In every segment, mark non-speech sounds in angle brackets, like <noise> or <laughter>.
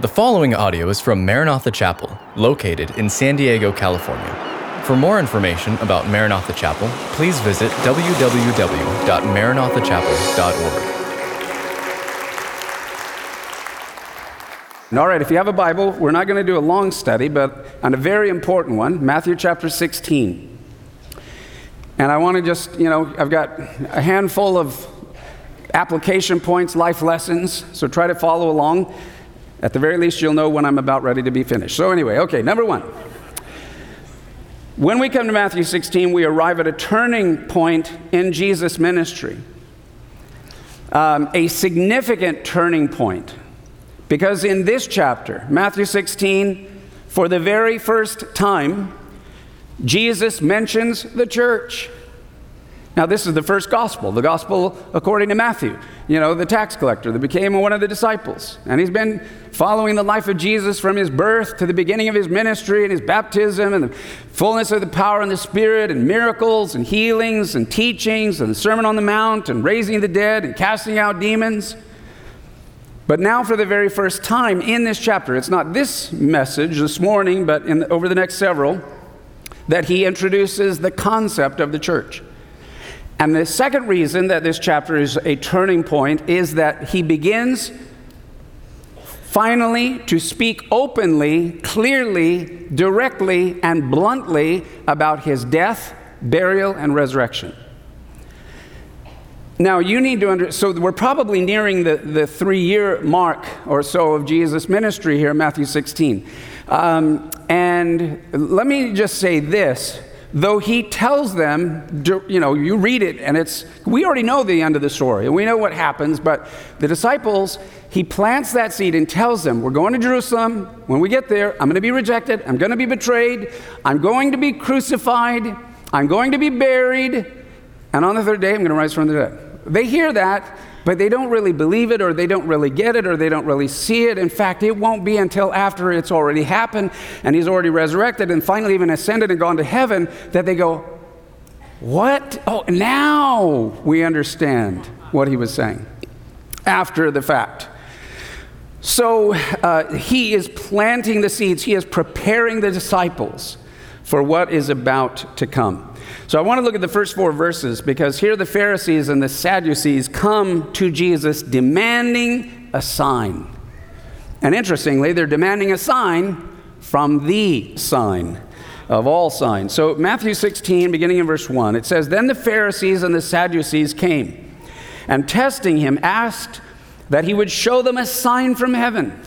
The following audio is from Maranatha Chapel, located in San Diego, California. For more information about Maranatha Chapel, please visit www.maranathachapel.org. All right, if you have a Bible, we're not going to do a long study, but on a very important one, Matthew chapter 16. And I want to just, you know, I've got a handful of application points, life lessons, so try to follow along. At the very least, you'll know when I'm about ready to be finished. So, anyway, okay, number one. When we come to Matthew 16, we arrive at a turning point in Jesus' ministry, um, a significant turning point. Because in this chapter, Matthew 16, for the very first time, Jesus mentions the church. Now, this is the first gospel, the gospel according to Matthew, you know, the tax collector that became one of the disciples. And he's been following the life of Jesus from his birth to the beginning of his ministry and his baptism and the fullness of the power and the Spirit and miracles and healings and teachings and the Sermon on the Mount and raising the dead and casting out demons. But now, for the very first time in this chapter, it's not this message this morning, but in, over the next several, that he introduces the concept of the church. And the second reason that this chapter is a turning point is that he begins finally to speak openly, clearly, directly, and bluntly about his death, burial, and resurrection. Now, you need to understand, so we're probably nearing the, the three year mark or so of Jesus' ministry here in Matthew 16. Um, and let me just say this though he tells them, you know, you read it and it's, we already know the end of the story and we know what happens, but the disciples, he plants that seed and tells them, We're going to Jerusalem. When we get there, I'm going to be rejected. I'm going to be betrayed. I'm going to be crucified. I'm going to be buried. And on the third day, I'm going to rise from the dead. They hear that but they don't really believe it or they don't really get it or they don't really see it. In fact, it won't be until after it's already happened and he's already resurrected and finally even ascended and gone to heaven that they go, What? Oh, now we understand what he was saying after the fact. So uh, he is planting the seeds, he is preparing the disciples for what is about to come. So I want to look at the first four verses because here the Pharisees and the Sadducees come to Jesus demanding a sign. And interestingly, they're demanding a sign from the sign of all signs. So Matthew 16, beginning in verse 1, it says, Then the Pharisees and the Sadducees came and testing him asked that he would show them a sign from heaven.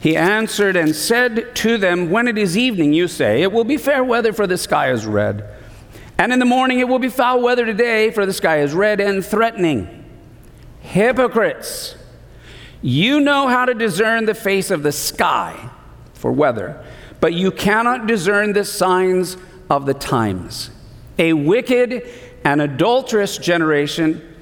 He answered and said to them, When it is evening, you say, It will be fair weather, for the sky is red. And in the morning it will be foul weather today, for the sky is red and threatening. Hypocrites, you know how to discern the face of the sky for weather, but you cannot discern the signs of the times. A wicked and adulterous generation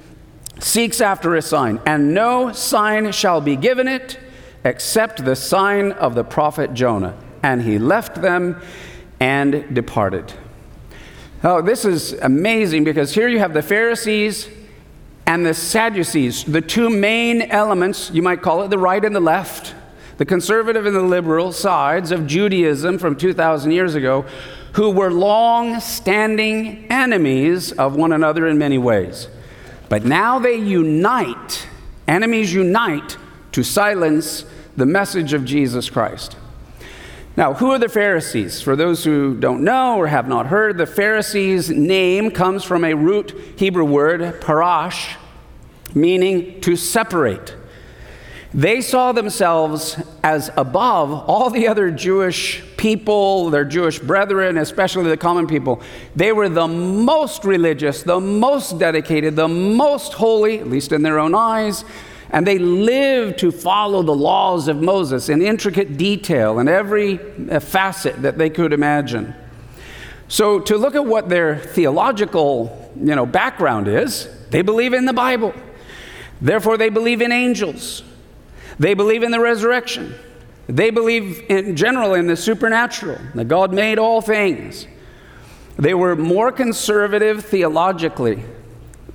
seeks after a sign, and no sign shall be given it except the sign of the prophet Jonah. And he left them and departed. Oh, this is amazing because here you have the Pharisees and the Sadducees, the two main elements, you might call it the right and the left, the conservative and the liberal sides of Judaism from 2,000 years ago, who were long standing enemies of one another in many ways. But now they unite, enemies unite to silence the message of Jesus Christ. Now, who are the Pharisees? For those who don't know or have not heard, the Pharisees' name comes from a root Hebrew word, parash, meaning to separate. They saw themselves as above all the other Jewish people, their Jewish brethren, especially the common people. They were the most religious, the most dedicated, the most holy, at least in their own eyes, and they lived to follow the laws of Moses in intricate detail in every uh, facet that they could imagine. So, to look at what their theological you know, background is, they believe in the Bible. Therefore, they believe in angels. They believe in the resurrection. They believe in general in the supernatural, that God made all things. They were more conservative theologically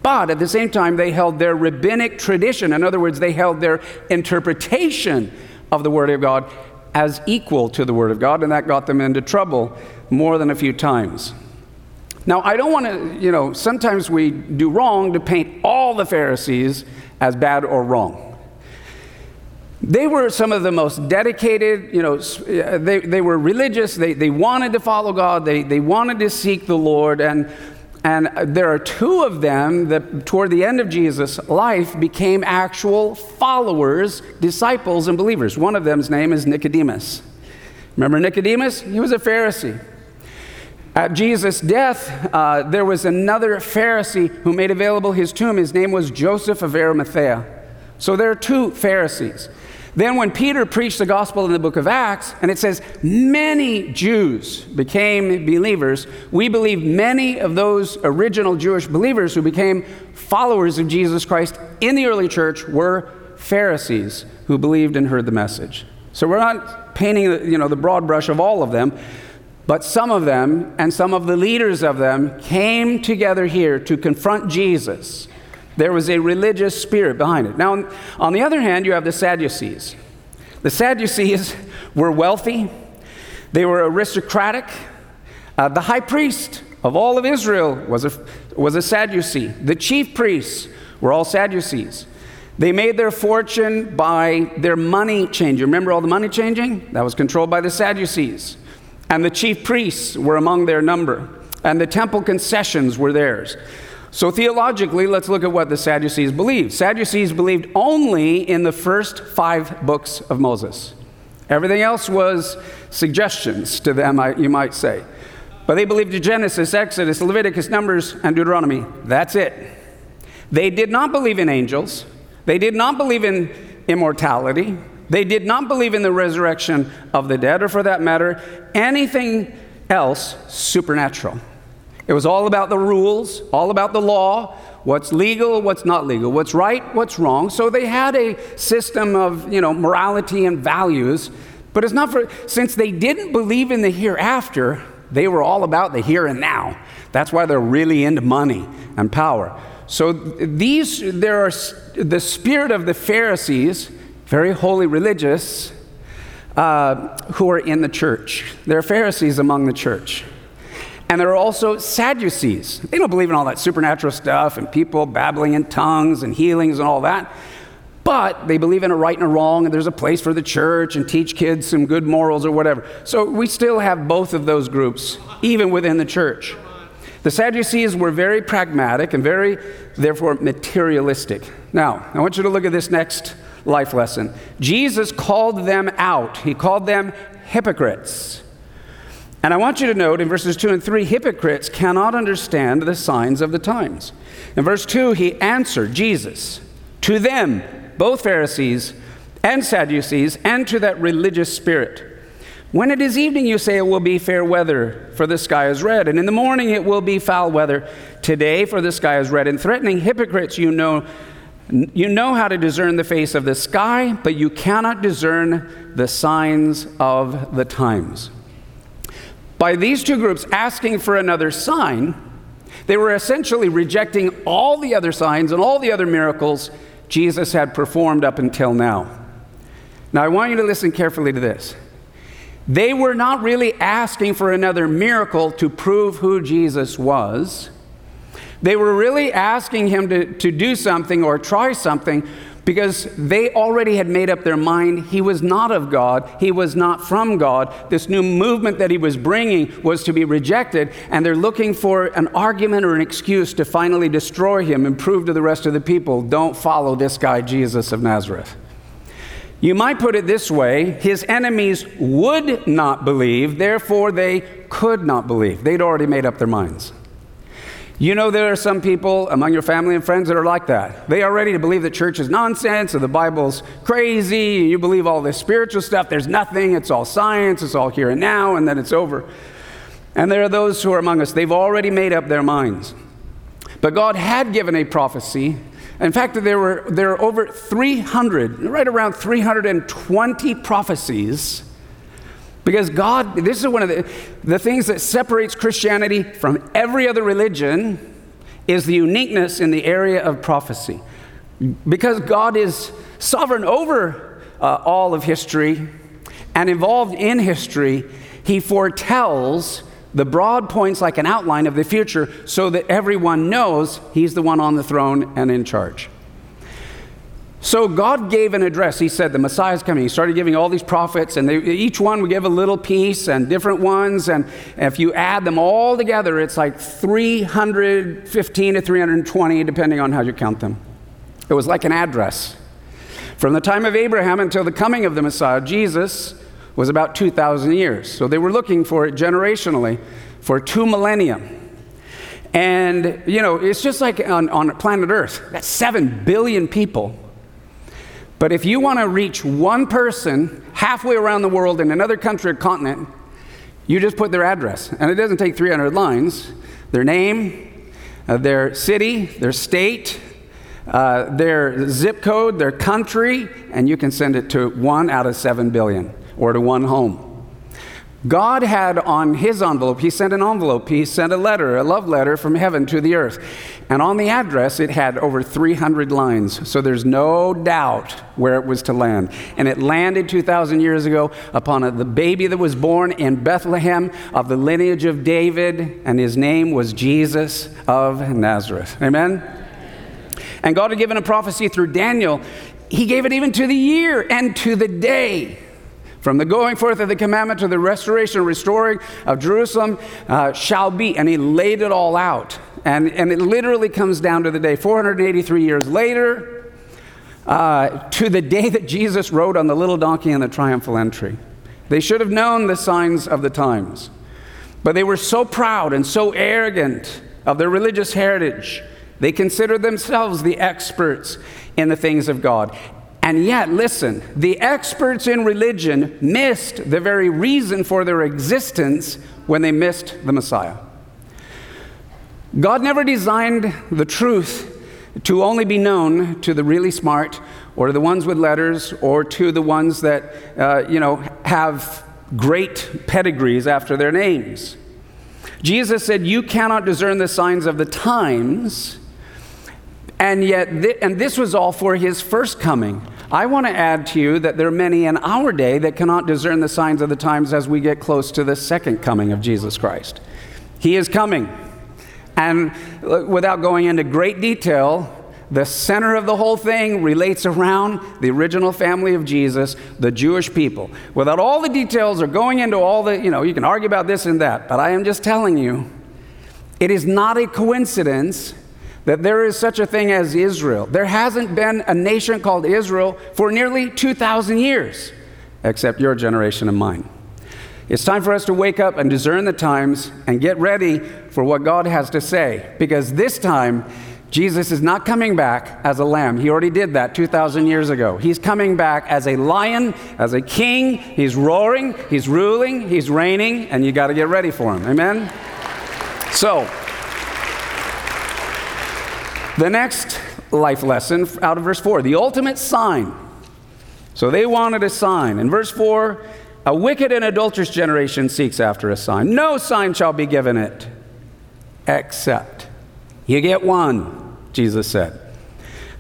but at the same time, they held their rabbinic tradition. In other words, they held their interpretation of the Word of God as equal to the Word of God, and that got them into trouble more than a few times. Now, I don't want to, you know, sometimes we do wrong to paint all the Pharisees as bad or wrong. They were some of the most dedicated, you know, they, they were religious, they, they wanted to follow God, they, they wanted to seek the Lord, and, and there are two of them that toward the end of Jesus' life became actual followers, disciples, and believers. One of them's name is Nicodemus. Remember Nicodemus? He was a Pharisee. At Jesus' death, uh, there was another Pharisee who made available his tomb. His name was Joseph of Arimathea. So there are two Pharisees. Then, when Peter preached the gospel in the book of Acts, and it says many Jews became believers, we believe many of those original Jewish believers who became followers of Jesus Christ in the early church were Pharisees who believed and heard the message. So we're not painting you know, the broad brush of all of them, but some of them and some of the leaders of them came together here to confront Jesus there was a religious spirit behind it. Now, on the other hand, you have the Sadducees. The Sadducees <laughs> were wealthy, they were aristocratic. Uh, the high priest of all of Israel was a, was a Sadducee. The chief priests were all Sadducees. They made their fortune by their money changing. Remember all the money changing? That was controlled by the Sadducees. And the chief priests were among their number. And the temple concessions were theirs. So, theologically, let's look at what the Sadducees believed. Sadducees believed only in the first five books of Moses. Everything else was suggestions to them, you might say. But they believed in Genesis, Exodus, Leviticus, Numbers, and Deuteronomy. That's it. They did not believe in angels. They did not believe in immortality. They did not believe in the resurrection of the dead, or for that matter, anything else supernatural. It was all about the rules, all about the law, what's legal, what's not legal, what's right, what's wrong. So they had a system of, you know, morality and values, but it's not for since they didn't believe in the hereafter, they were all about the here and now. That's why they're really into money and power. So these there are the spirit of the Pharisees, very holy religious, uh, who are in the church. There are Pharisees among the church. And there are also Sadducees. They don't believe in all that supernatural stuff and people babbling in tongues and healings and all that. But they believe in a right and a wrong, and there's a place for the church and teach kids some good morals or whatever. So we still have both of those groups, even within the church. The Sadducees were very pragmatic and very, therefore, materialistic. Now, I want you to look at this next life lesson. Jesus called them out, he called them hypocrites. And I want you to note in verses 2 and 3 hypocrites cannot understand the signs of the times. In verse 2, he answered Jesus to them, both Pharisees and Sadducees, and to that religious spirit. When it is evening, you say it will be fair weather, for the sky is red, and in the morning it will be foul weather. Today, for the sky is red and threatening. Hypocrites, you know, you know how to discern the face of the sky, but you cannot discern the signs of the times. By these two groups asking for another sign, they were essentially rejecting all the other signs and all the other miracles Jesus had performed up until now. Now, I want you to listen carefully to this. They were not really asking for another miracle to prove who Jesus was. They were really asking him to, to do something or try something because they already had made up their mind he was not of God, he was not from God. This new movement that he was bringing was to be rejected, and they're looking for an argument or an excuse to finally destroy him and prove to the rest of the people don't follow this guy, Jesus of Nazareth. You might put it this way his enemies would not believe, therefore, they could not believe. They'd already made up their minds. You know, there are some people among your family and friends that are like that. They are ready to believe that church is nonsense or the Bible's crazy, and you believe all this spiritual stuff. There's nothing, it's all science, it's all here and now, and then it's over. And there are those who are among us, they've already made up their minds. But God had given a prophecy. In fact, there were, there are over 300, right around 320 prophecies because God, this is one of the, the things that separates Christianity from every other religion is the uniqueness in the area of prophecy. Because God is sovereign over uh, all of history. And involved in history, he foretells the broad points like an outline of the future so that everyone knows he's the one on the throne and in charge. So God gave an address. He said, The Messiah is coming. He started giving all these prophets, and they, each one would give a little piece and different ones. And if you add them all together, it's like 315 to 320, depending on how you count them. It was like an address. From the time of Abraham until the coming of the Messiah, Jesus was about 2,000 years. So they were looking for it generationally for two millennium. And, you know, it's just like on, on planet Earth, that's 7 billion people. But if you want to reach one person halfway around the world in another country or continent, you just put their address. And it doesn't take 300 lines. Their name, uh, their city, their state, uh, their zip code, their country, and you can send it to one out of 7 billion or to one home. God had on his envelope, he sent an envelope, he sent a letter, a love letter from heaven to the earth. And on the address, it had over 300 lines. So there's no doubt where it was to land. And it landed 2,000 years ago upon a, the baby that was born in Bethlehem of the lineage of David, and his name was Jesus of Nazareth. Amen? And God had given a prophecy through Daniel. He gave it even to the year and to the day. From the going forth of the commandment to the restoration and restoring of Jerusalem uh, shall be. And he laid it all out. And, and it literally comes down to the day 483 years later, uh, to the day that Jesus rode on the little donkey in the triumphal entry. They should have known the signs of the times. But they were so proud and so arrogant of their religious heritage. They considered themselves the experts in the things of God. And yet, listen, the experts in religion missed the very reason for their existence when they missed the Messiah. God never designed the truth to only be known to the really smart or the ones with letters or to the ones that, uh, you know, have great pedigrees after their names. Jesus said, You cannot discern the signs of the times. And yet, th- and this was all for his first coming. I want to add to you that there are many in our day that cannot discern the signs of the times as we get close to the second coming of Jesus Christ. He is coming. And uh, without going into great detail, the center of the whole thing relates around the original family of Jesus, the Jewish people. Without all the details or going into all the, you know, you can argue about this and that, but I am just telling you, it is not a coincidence that there is such a thing as Israel. There hasn't been a nation called Israel for nearly 2,000 years, except your generation and mine. It's time for us to wake up and discern the times and get ready for what God has to say, because this time, Jesus is not coming back as a lamb. He already did that 2,000 years ago. He's coming back as a lion, as a king. He's roaring, he's ruling, he's reigning, and you got to get ready for him. Amen? So, the next life lesson out of verse 4 the ultimate sign. So they wanted a sign. In verse 4, a wicked and adulterous generation seeks after a sign. No sign shall be given it, except you get one, Jesus said.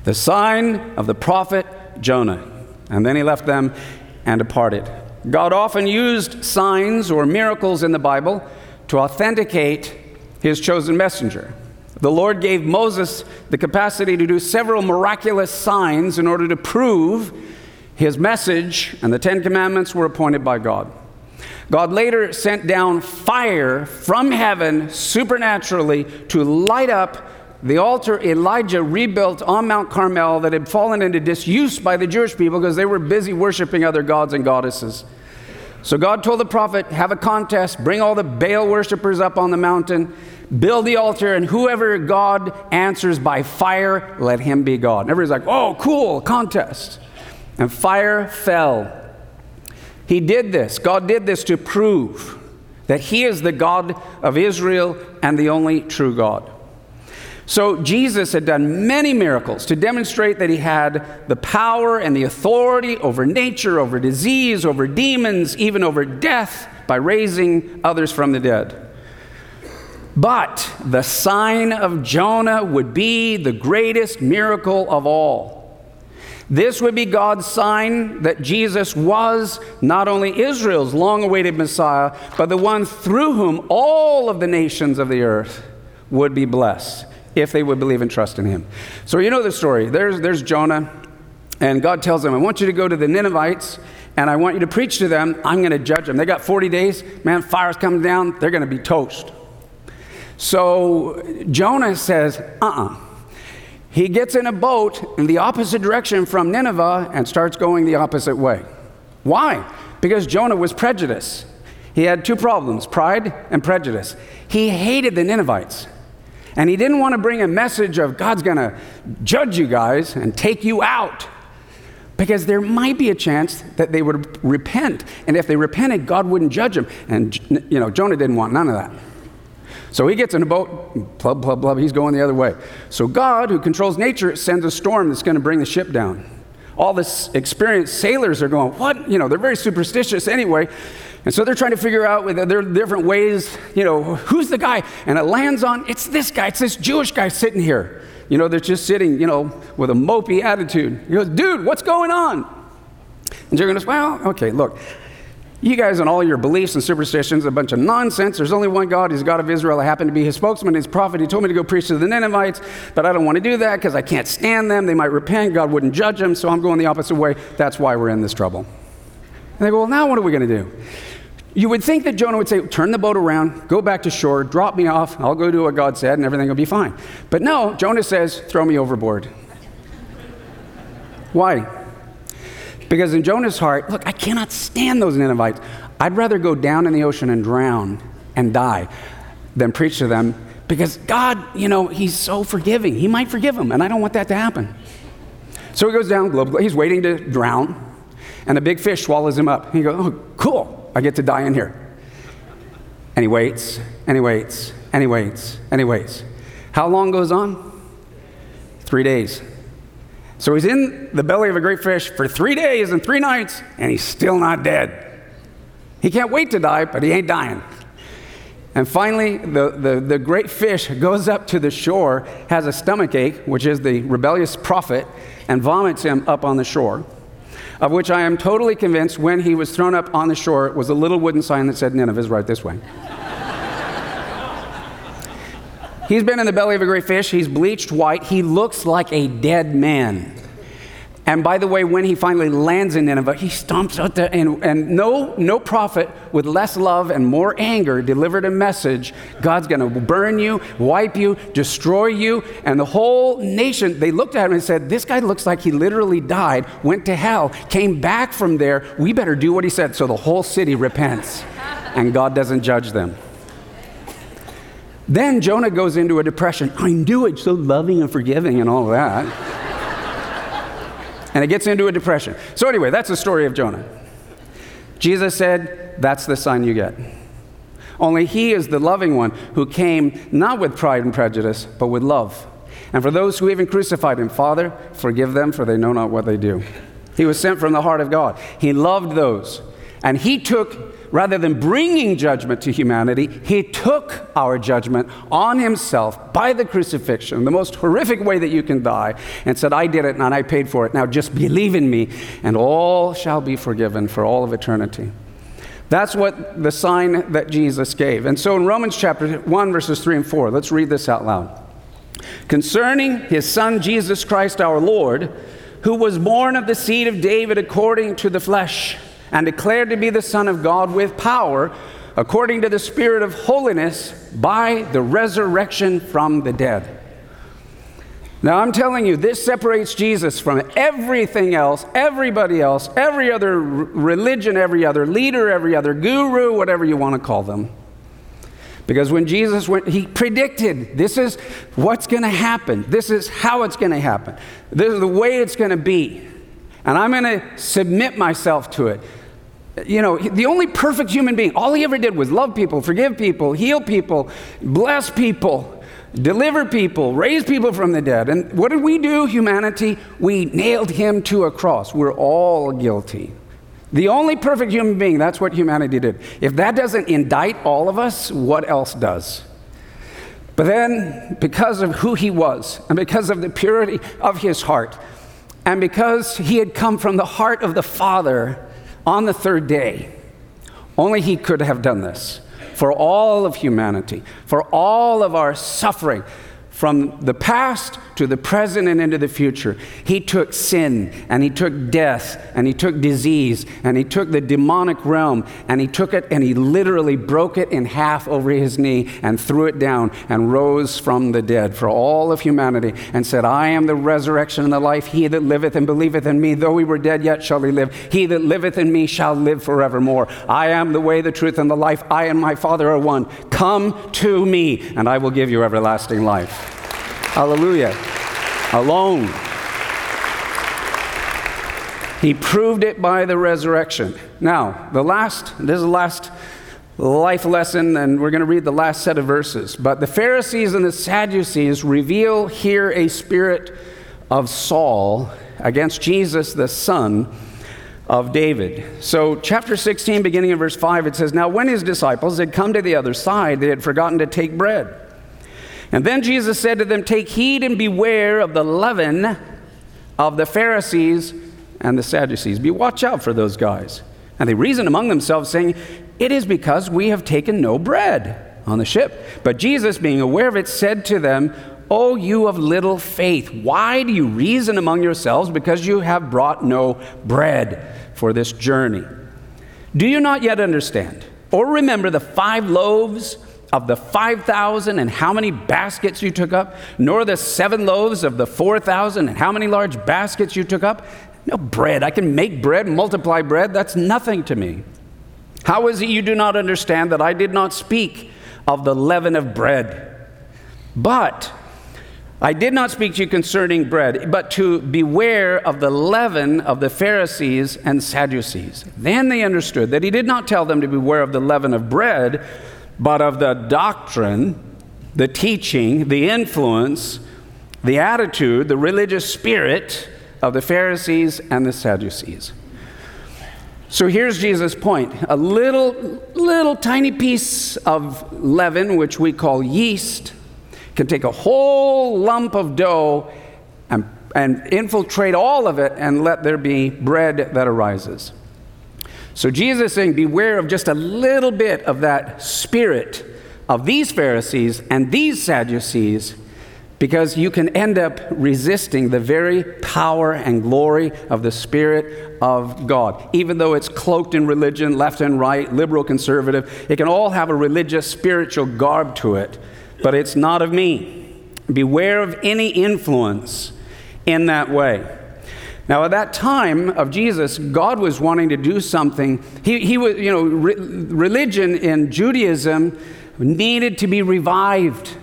The sign of the prophet Jonah. And then he left them and departed. God often used signs or miracles in the Bible to authenticate his chosen messenger. The Lord gave Moses the capacity to do several miraculous signs in order to prove his message, and the Ten Commandments were appointed by God. God later sent down fire from heaven supernaturally to light up the altar Elijah rebuilt on Mount Carmel that had fallen into disuse by the Jewish people because they were busy worshiping other gods and goddesses. So God told the prophet, Have a contest, bring all the Baal worshippers up on the mountain build the altar, and whoever God answers by fire, let him be God. And everybody's like, oh, cool, contest. And fire fell. He did this. God did this to prove that He is the God of Israel and the only true God. So Jesus had done many miracles to demonstrate that He had the power and the authority over nature, over disease, over demons, even over death by raising others from the dead. But the sign of Jonah would be the greatest miracle of all. This would be God's sign that Jesus was not only Israel's long awaited Messiah, but the one through whom all of the nations of the earth would be blessed if they would believe and trust in him. So, you know the story. There's, there's Jonah, and God tells him, I want you to go to the Ninevites and I want you to preach to them. I'm going to judge them. They got 40 days. Man, fire's coming down. They're going to be toast. So Jonah says, uh uh-uh. uh He gets in a boat in the opposite direction from Nineveh and starts going the opposite way. Why? Because Jonah was prejudiced. He had two problems pride and prejudice. He hated the Ninevites. And he didn't want to bring a message of God's going to judge you guys and take you out because there might be a chance that they would repent. And if they repented, God wouldn't judge them. And, you know, Jonah didn't want none of that. So he gets in a boat, blub, blub, blub, he's going the other way. So God, who controls nature, sends a storm that's going to bring the ship down. All this experienced sailors are going, what? You know, they're very superstitious anyway. And so they're trying to figure out with their different ways, you know, who's the guy? And it lands on, it's this guy, it's this Jewish guy sitting here. You know, they're just sitting, you know, with a mopey attitude. He goes, dude, what's going on? And Jerry goes, well, okay, look, you guys and all your beliefs and superstitions, a bunch of nonsense. There's only one God. He's God of Israel. I happen to be his spokesman, his prophet. He told me to go preach to the Ninevites, but I don't want to do that because I can't stand them. They might repent. God wouldn't judge them, so I'm going the opposite way. That's why we're in this trouble. And they go, well, now what are we going to do? You would think that Jonah would say, Turn the boat around, go back to shore, drop me off, I'll go do what God said, and everything will be fine. But no, Jonah says, Throw me overboard. Why? Because in Jonah's heart, look, I cannot stand those Ninevites. I'd rather go down in the ocean and drown and die than preach to them because God, you know, He's so forgiving. He might forgive them, and I don't want that to happen. So he goes down, he's waiting to drown, and a big fish swallows him up. He goes, Oh, cool. I get to die in here. And he waits, and he waits, and he waits, and he waits. How long goes on? Three days. So he's in the belly of a great fish for three days and three nights, and he's still not dead. He can't wait to die, but he ain't dying. And finally, the, the, the great fish goes up to the shore, has a stomach ache, which is the rebellious prophet, and vomits him up on the shore of which I am totally convinced when he was thrown up on the shore it was a little wooden sign that said Nineveh is right this way. He's been in the belly of a great fish. He's bleached white. He looks like a dead man. And by the way, when he finally lands in Nineveh, he stomps out there, and, and no, no prophet with less love and more anger delivered a message God's going to burn you, wipe you, destroy you. And the whole nation, they looked at him and said, This guy looks like he literally died, went to hell, came back from there. We better do what he said. So the whole city repents, and God doesn't judge them. Then Jonah goes into a depression. I knew it, so loving and forgiving and all that and it gets into a depression. So, anyway, that's the story of Jonah. Jesus said, That's the sign you get. Only he is the loving one who came not with pride and prejudice, but with love. And for those who even crucified him, Father, forgive them, for they know not what they do. He was sent from the heart of God. He loved those. And he took rather than bringing judgment to humanity, he took our judgment on himself by the crucifixion, the most horrific way that you can die, and said, I did it and I paid for it. Now just believe in me, and all shall be forgiven for all of eternity. That's what the sign that Jesus gave. And so in Romans chapter 1, verses 3 and 4, let's read this out loud. Concerning his son Jesus Christ our Lord, who was born of the seed of David according to the flesh and declared to be the Son of God with power, according to the Spirit of holiness, by the resurrection from the dead. Now, I'm telling you, this separates Jesus from everything else, everybody else, every other religion, every other leader, every other guru, whatever you want to call them. Because when Jesus went, he predicted this is what's going to happen, this is how it's going to happen, this is the way it's going to be. And I'm going to submit myself to it you know, the only perfect human being, all he ever did was love people, forgive people, heal people, bless people, deliver people, raise people from the dead. And what did we do, humanity? We nailed him to a cross. We're all guilty. The only perfect human being, that's what humanity did. If that doesn't indict all of us, what else does? But then, because of who he was and because of the purity of his heart, And because he had come from the heart of the Father on the third day, only he could have done this. For all of humanity, for all of our suffering, from the past to the present and into the future. He took sin and he took death and he took disease and he took the demonic realm and he took it and he literally broke it in half over his knee and threw it down and rose from the dead for all of humanity and said, I am the resurrection and the life. He that liveth and believeth in me, though he were dead, yet shall he live. He that liveth in me shall live forevermore. I am the way, the truth, and the life. I and my Father are one. Come to me, and I will give you everlasting life. Hallelujah. Alone. He proved it by the resurrection. Now, the last, this is the last life lesson, and we're going to read the last set of verses. But the Pharisees and the Sadducees reveal here a spirit of Saul against Jesus, the son of David. So, chapter 16, beginning in verse 5, it says, Now, when his disciples had come to the other side, they had forgotten to take bread. And then Jesus said to them, Take heed and beware of the leaven of the Pharisees and the Sadducees. Be watch out for those guys. And they reasoned among themselves, saying, It is because we have taken no bread on the ship. But Jesus, being aware of it, said to them, O you of little faith, why do you reason among yourselves because you have brought no bread for this journey? Do you not yet understand? Or remember the five loaves of the 5,000 and how many baskets you took up, nor the seven loaves of the 4,000 and how many large baskets you took up? No bread. I can make bread, multiply bread. That's nothing to me. How is it you do not understand that I did not speak of the leaven of bread? But I did not speak to you concerning bread, but to beware of the leaven of the Pharisees and Sadducees. Then they understood that he did not tell them to beware of the leaven of bread but of the doctrine, the teaching, the influence, the attitude, the religious spirit of the Pharisees and the Sadducees. So here's Jesus' point. A little, little tiny piece of leaven, which we call yeast, can take a whole lump of dough and, and infiltrate all of it and let there be bread that arises. So Jesus is saying, Beware of just a little bit of that spirit of these Pharisees and these Sadducees, because you can end up resisting the very power and glory of the Spirit of God. Even though it's cloaked in religion, left and right, liberal, conservative, it can all have a religious, spiritual garb to it, but it's not of me. Beware of any influence in that way. Now, at that time of Jesus, God was wanting to do something. He, he was, you know, re- religion in Judaism needed to be revived.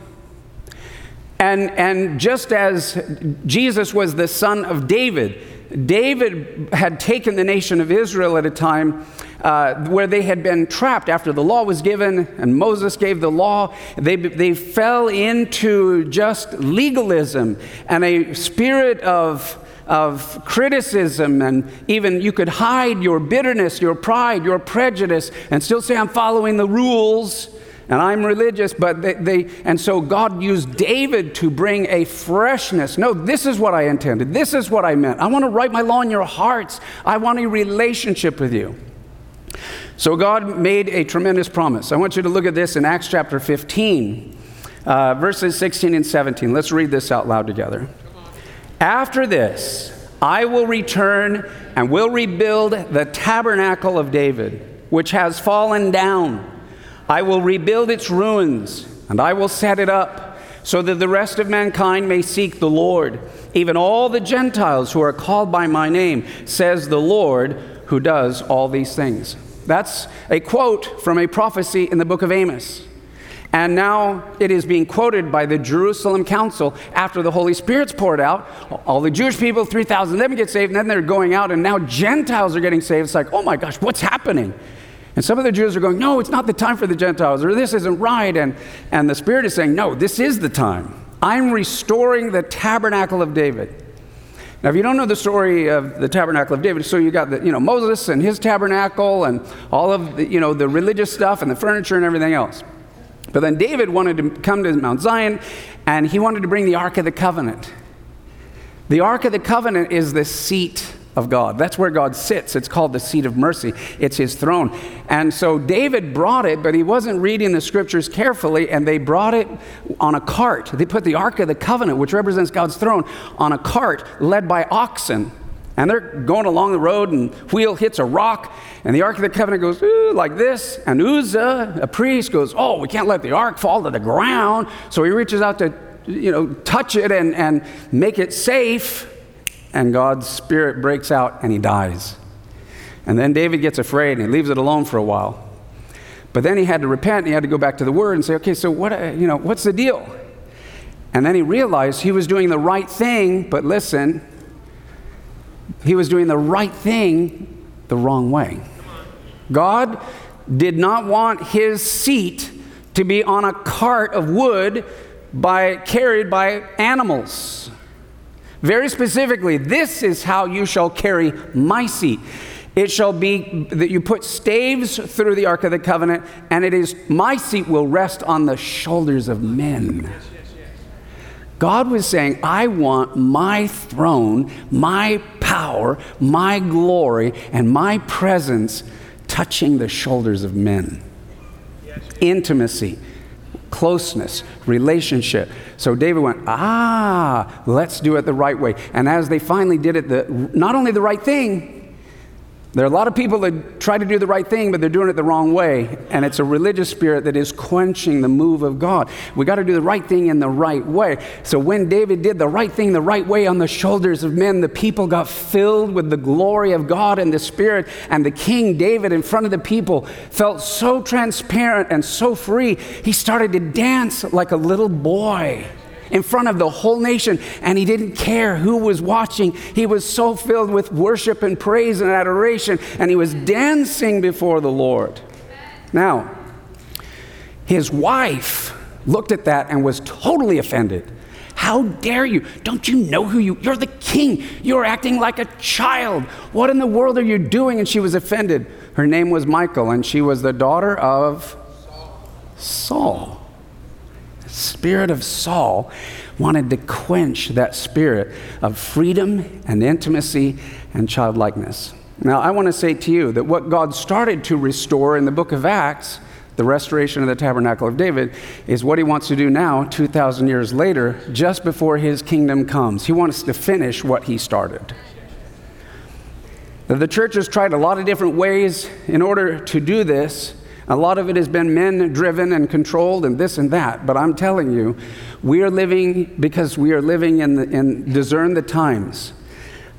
And, and just as Jesus was the son of David, David had taken the nation of Israel at a time uh, where they had been trapped after the law was given and Moses gave the law. They, they fell into just legalism and a spirit of of criticism, and even you could hide your bitterness, your pride, your prejudice, and still say, I'm following the rules and I'm religious, but they, they, and so God used David to bring a freshness. No, this is what I intended. This is what I meant. I want to write my law in your hearts. I want a relationship with you. So God made a tremendous promise. I want you to look at this in Acts chapter 15, uh, verses 16 and 17. Let's read this out loud together. After this, I will return and will rebuild the tabernacle of David, which has fallen down. I will rebuild its ruins, and I will set it up, so that the rest of mankind may seek the Lord, even all the Gentiles who are called by my name, says the Lord who does all these things. That's a quote from a prophecy in the book of Amos. And now it is being quoted by the Jerusalem Council after the Holy Spirit's poured out. All the Jewish people, 3,000 of them get saved, and then they're going out, and now Gentiles are getting saved. It's like, oh my gosh, what's happening? And some of the Jews are going, no, it's not the time for the Gentiles, or this isn't right. And, and the Spirit is saying, no, this is the time. I'm restoring the tabernacle of David. Now, if you don't know the story of the tabernacle of David, so you got the, you know, Moses and his tabernacle and all of the, you know, the religious stuff and the furniture and everything else. But then David wanted to come to Mount Zion and he wanted to bring the Ark of the Covenant. The Ark of the Covenant is the seat of God. That's where God sits. It's called the seat of mercy, it's his throne. And so David brought it, but he wasn't reading the scriptures carefully, and they brought it on a cart. They put the Ark of the Covenant, which represents God's throne, on a cart led by oxen. And they're going along the road, and wheel hits a rock, and the Ark of the Covenant goes like this. And Uzzah, a priest, goes, Oh, we can't let the Ark fall to the ground. So he reaches out to, you know, touch it and, and make it safe and God's spirit breaks out and he dies. And then David gets afraid and he leaves it alone for a while. But then he had to repent and he had to go back to the word and say, okay, so what, uh, you know, what's the deal? And then he realized he was doing the right thing, but listen, he was doing the right thing the wrong way. God did not want his seat to be on a cart of wood by, carried by animals. Very specifically, this is how you shall carry my seat. It shall be that you put staves through the Ark of the Covenant, and it is my seat will rest on the shoulders of men. God was saying, I want my throne, my power, my glory, and my presence touching the shoulders of men. Intimacy closeness, relationship. So David went, ah, let's do it the right way. And as they finally did it, the, not only the right thing, there are a lot of people that try to do the right thing, but they're doing it the wrong way. And it's a religious spirit that is quenching the move of God. We got to do the right thing in the right way. So when David did the right thing the right way on the shoulders of men, the people got filled with the glory of God and the Spirit. And the king, David, in front of the people, felt so transparent and so free, he started to dance like a little boy in front of the whole nation, and he didn't care who was watching. He was so filled with worship and praise and adoration, and he was dancing before the Lord. Now, his wife looked at that and was totally offended. How dare you? Don't you know who you You're the king. You're acting like a child. What in the world are you doing? And she was offended. Her name was Michal and she was the daughter of Saul spirit of Saul wanted to quench that spirit of freedom and intimacy and childlikeness. Now, I want to say to you that what God started to restore in the book of Acts, the restoration of the tabernacle of David, is what he wants to do now, 2,000 years later, just before his kingdom comes. He wants to finish what he started. The church has tried a lot of different ways in order to do this. A lot of it has been men driven and controlled and this and that. But I'm telling you, we are living because we are living in, the, in discern the times.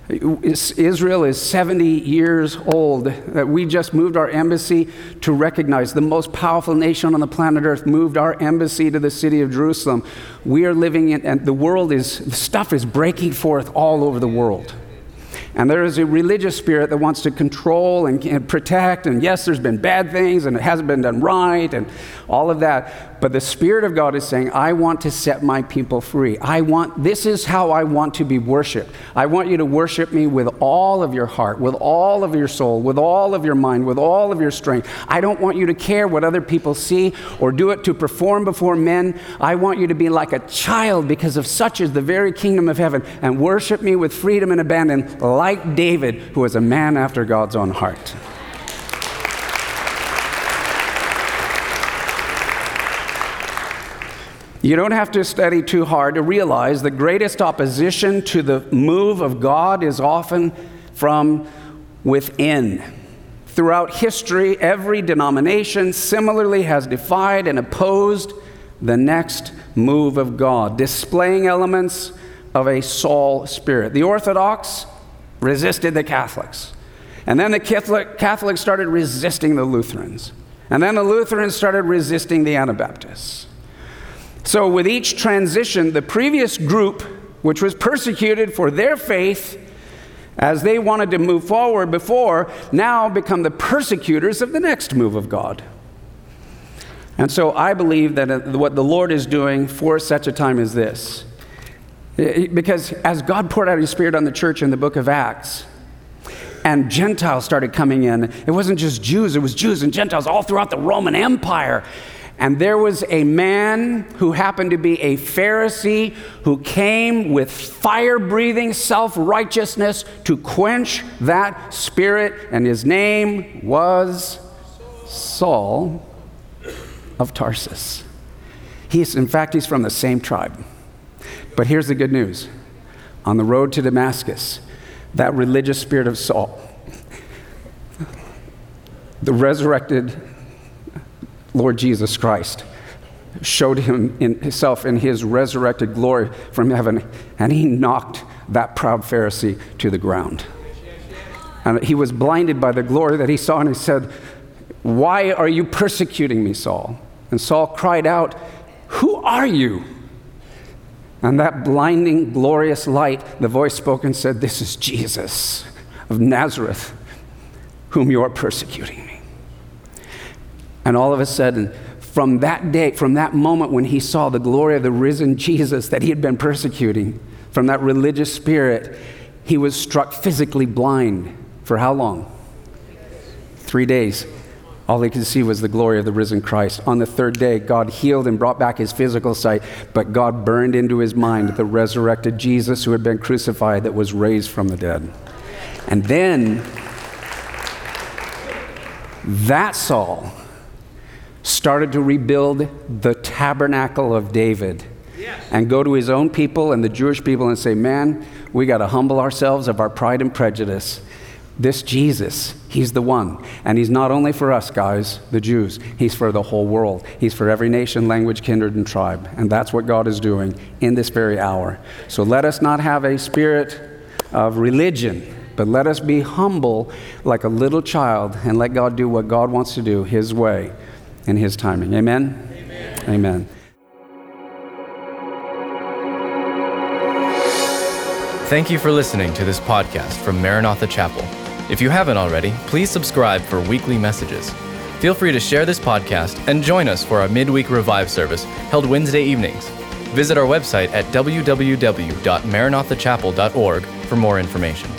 Israel is 70 years old. We just moved our embassy to recognize the most powerful nation on the planet Earth. Moved our embassy to the city of Jerusalem. We are living in, and the world is stuff is breaking forth all over the world. And there is a religious spirit that wants to control and, and, protect. And yes, there's been bad things and it hasn't been done right and all of that. But the Spirit of God is saying, I want to set my people free. I want, this is how I want to be worshiped. I want you to worship me with all of your heart, with all of your soul, with all of your mind, with all of your strength. I don't want you to care what other people see or do it to perform before men. I want you to be like a child because of such is the very kingdom of heaven and worship me with freedom and abandon like David, who was a man after God's own heart. You don't have to study too hard to realize the greatest opposition to the move of God is often from within. Throughout history, every denomination similarly has defied and opposed the next move of God, displaying elements of a Saul spirit. The Orthodox resisted the Catholics. And then the Catholic, Catholics started resisting the Lutherans. And then the Lutherans started resisting the Anabaptists. So, with each transition, the previous group, which was persecuted for their faith, as they wanted to move forward before, now become the persecutors of the next move of God. And so I believe that uh, what the Lord is doing for such a time as this because as God poured out his spirit on the church in the book of Acts, and Gentiles started coming in, it wasn't just Jews, it was Jews and Gentiles all throughout the Roman Empire. And there was a man who happened to be a Pharisee who came with fire breathing self righteousness to quench that spirit, and his name was Saul of Tarsus. He's, in fact, he's from the same tribe. But here's the good news on the road to Damascus, that religious spirit of Saul, the resurrected Lord Jesus Christ, showed him himself in his resurrected glory from heaven, and he knocked that proud Pharisee to the ground. And he was blinded by the glory that he saw, and he said, Why are you persecuting me, Saul? And Saul cried out, Who are you? And that blinding, glorious light, the voice spoke and said, This is Jesus of Nazareth, whom you are persecuting. And all of a sudden, from that day, from that moment when he saw the glory of the risen Jesus that he had been persecuting, from that religious spirit, he was struck physically blind. For how long? Three days. All he could see was the glory of the risen Christ. On the third day, God healed and brought back his physical sight, but God burned into his mind the resurrected Jesus who had been crucified that was raised from the dead. And then that Saul started to rebuild the tabernacle of David and go to his own people and the Jewish people and say, Man, we got to humble ourselves of our pride and prejudice this Jesus, he's the one. And he's not only for us, guys, the Jews, he's for the whole world. He's for every nation, language, kindred, and tribe. And that's what God is doing in this very hour. So let us not have a spirit of religion, but let us be humble like a little child and let God do what God wants to do his way in his timing. Amen? Amen. Amen. Thank you for listening to this podcast from Maranatha Chapel. If you haven't already, please subscribe for weekly messages. Feel free to share this podcast and join us for our midweek revive service held Wednesday evenings. Visit our website at www.maranathachapel.org for more information.